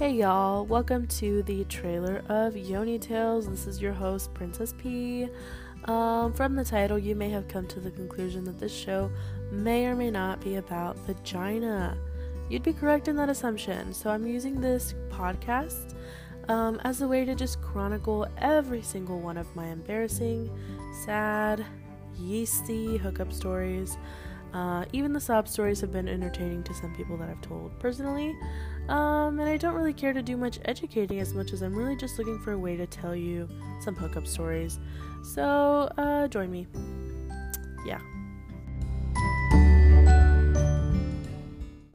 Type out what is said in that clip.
Hey y'all, welcome to the trailer of Yoni Tales. This is your host, Princess P. Um, from the title, you may have come to the conclusion that this show may or may not be about vagina. You'd be correct in that assumption, so I'm using this podcast um, as a way to just chronicle every single one of my embarrassing, sad, yeasty hookup stories. Uh, even the sob stories have been entertaining to some people that I've told personally. Um, and I don't really care to do much educating as much as I'm really just looking for a way to tell you some hookup stories. So, uh, join me. Yeah.